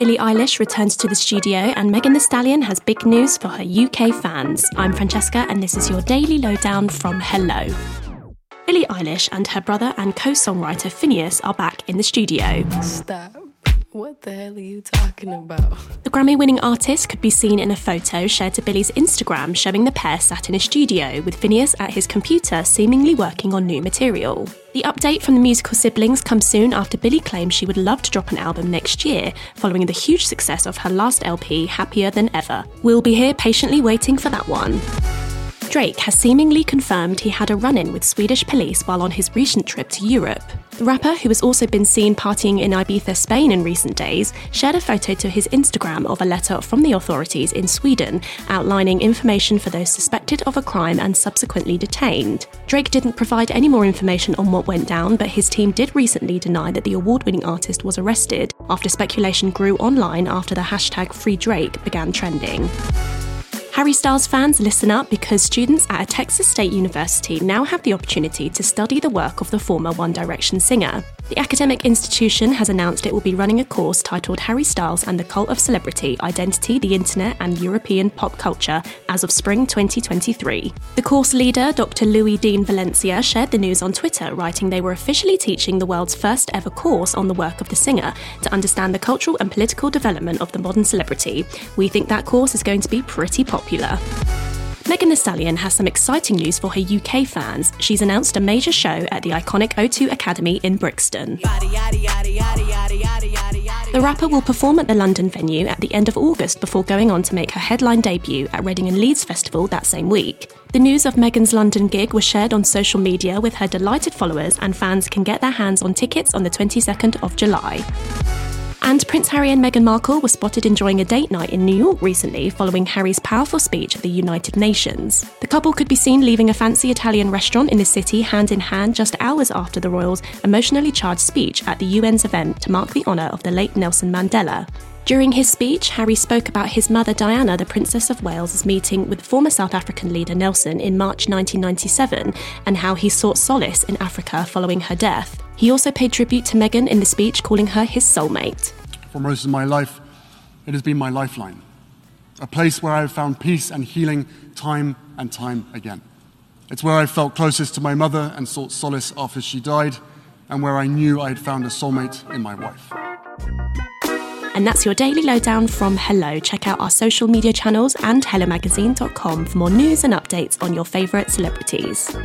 Billie Eilish returns to the studio, and Megan Thee Stallion has big news for her UK fans. I'm Francesca, and this is your daily lowdown from Hello. Billie Eilish and her brother and co songwriter Finneas are back in the studio. Stop. What the hell are you talking about? The Grammy winning artist could be seen in a photo shared to Billie's Instagram showing the pair sat in a studio with Finneas at his computer seemingly working on new material. The update from the musical siblings comes soon after Billy claims she would love to drop an album next year, following the huge success of her last LP, Happier Than Ever. We'll be here patiently waiting for that one. Drake has seemingly confirmed he had a run in with Swedish police while on his recent trip to Europe. The rapper, who has also been seen partying in Ibiza, Spain in recent days, shared a photo to his Instagram of a letter from the authorities in Sweden outlining information for those suspected of a crime and subsequently detained. Drake didn't provide any more information on what went down, but his team did recently deny that the award winning artist was arrested after speculation grew online after the hashtag Free Drake began trending. Harry Styles fans, listen up because students at a Texas State University now have the opportunity to study the work of the former One Direction singer. The academic institution has announced it will be running a course titled Harry Styles and the Cult of Celebrity Identity, the Internet, and European Pop Culture as of spring 2023. The course leader, Dr. Louie Dean Valencia, shared the news on Twitter, writing they were officially teaching the world's first ever course on the work of the singer to understand the cultural and political development of the modern celebrity. We think that course is going to be pretty popular. Megan Thee Stallion has some exciting news for her UK fans. She's announced a major show at the iconic O2 Academy in Brixton. The rapper will perform at the London venue at the end of August before going on to make her headline debut at Reading and Leeds Festival that same week. The news of Megan's London gig was shared on social media with her delighted followers, and fans can get their hands on tickets on the 22nd of July. And Prince Harry and Meghan Markle were spotted enjoying a date night in New York recently following Harry's powerful speech at the United Nations. The couple could be seen leaving a fancy Italian restaurant in the city hand in hand just hours after the royals' emotionally charged speech at the UN's event to mark the honour of the late Nelson Mandela. During his speech, Harry spoke about his mother Diana, the Princess of Wales' meeting with former South African leader Nelson in March 1997 and how he sought solace in Africa following her death. He also paid tribute to Meghan in the speech, calling her his soulmate. For most of my life, it has been my lifeline, a place where I have found peace and healing time and time again. It's where I felt closest to my mother and sought solace after she died, and where I knew I had found a soulmate in my wife. And that's your daily lowdown from Hello. Check out our social media channels and hellomagazine.com for more news and updates on your favourite celebrities.